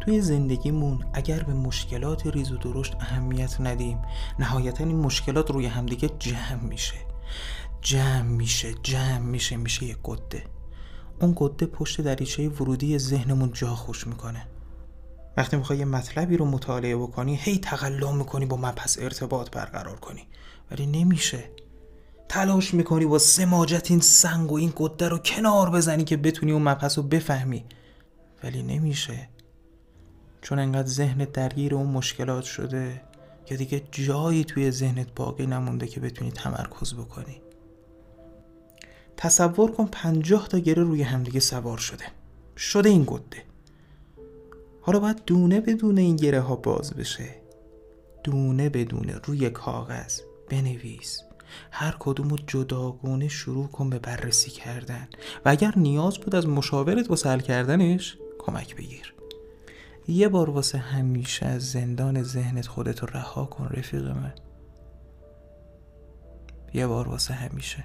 توی زندگیمون اگر به مشکلات ریز و درشت اهمیت ندیم نهایتا این مشکلات روی همدیگه جمع میشه. جمع میشه جمع میشه میشه یک قده اون قده پشت دریچه ورودی ذهنمون جا خوش می‌کنه. وقتی می‌خوای یه مطلبی رو مطالعه بکنی هی تقلا می‌کنی با مبحث ارتباط برقرار کنی. ولی نمیشه. تلاش می‌کنی با سماجت این سنگ و این قده رو کنار بزنی که بتونی اون مبحث رو بفهمی. ولی نمیشه. چون انقدر ذهنت درگیر اون مشکلات شده که دیگه جایی توی ذهنت باقی نمونده که بتونی تمرکز بکنی. تصور کن پنجاه تا گره روی همدیگه سوار شده. شده این گده حالا باید دونه بدون این گره ها باز بشه. دونه بدونه روی کاغذ بنویس. هر کدوم رو جداگونه شروع کن به بررسی کردن. و اگر نیاز بود از مشاورت حل کردنش کمک بگیر. یه بار واسه همیشه از زندان ذهنت خودتو رها کن رفیق من یه بار واسه همیشه.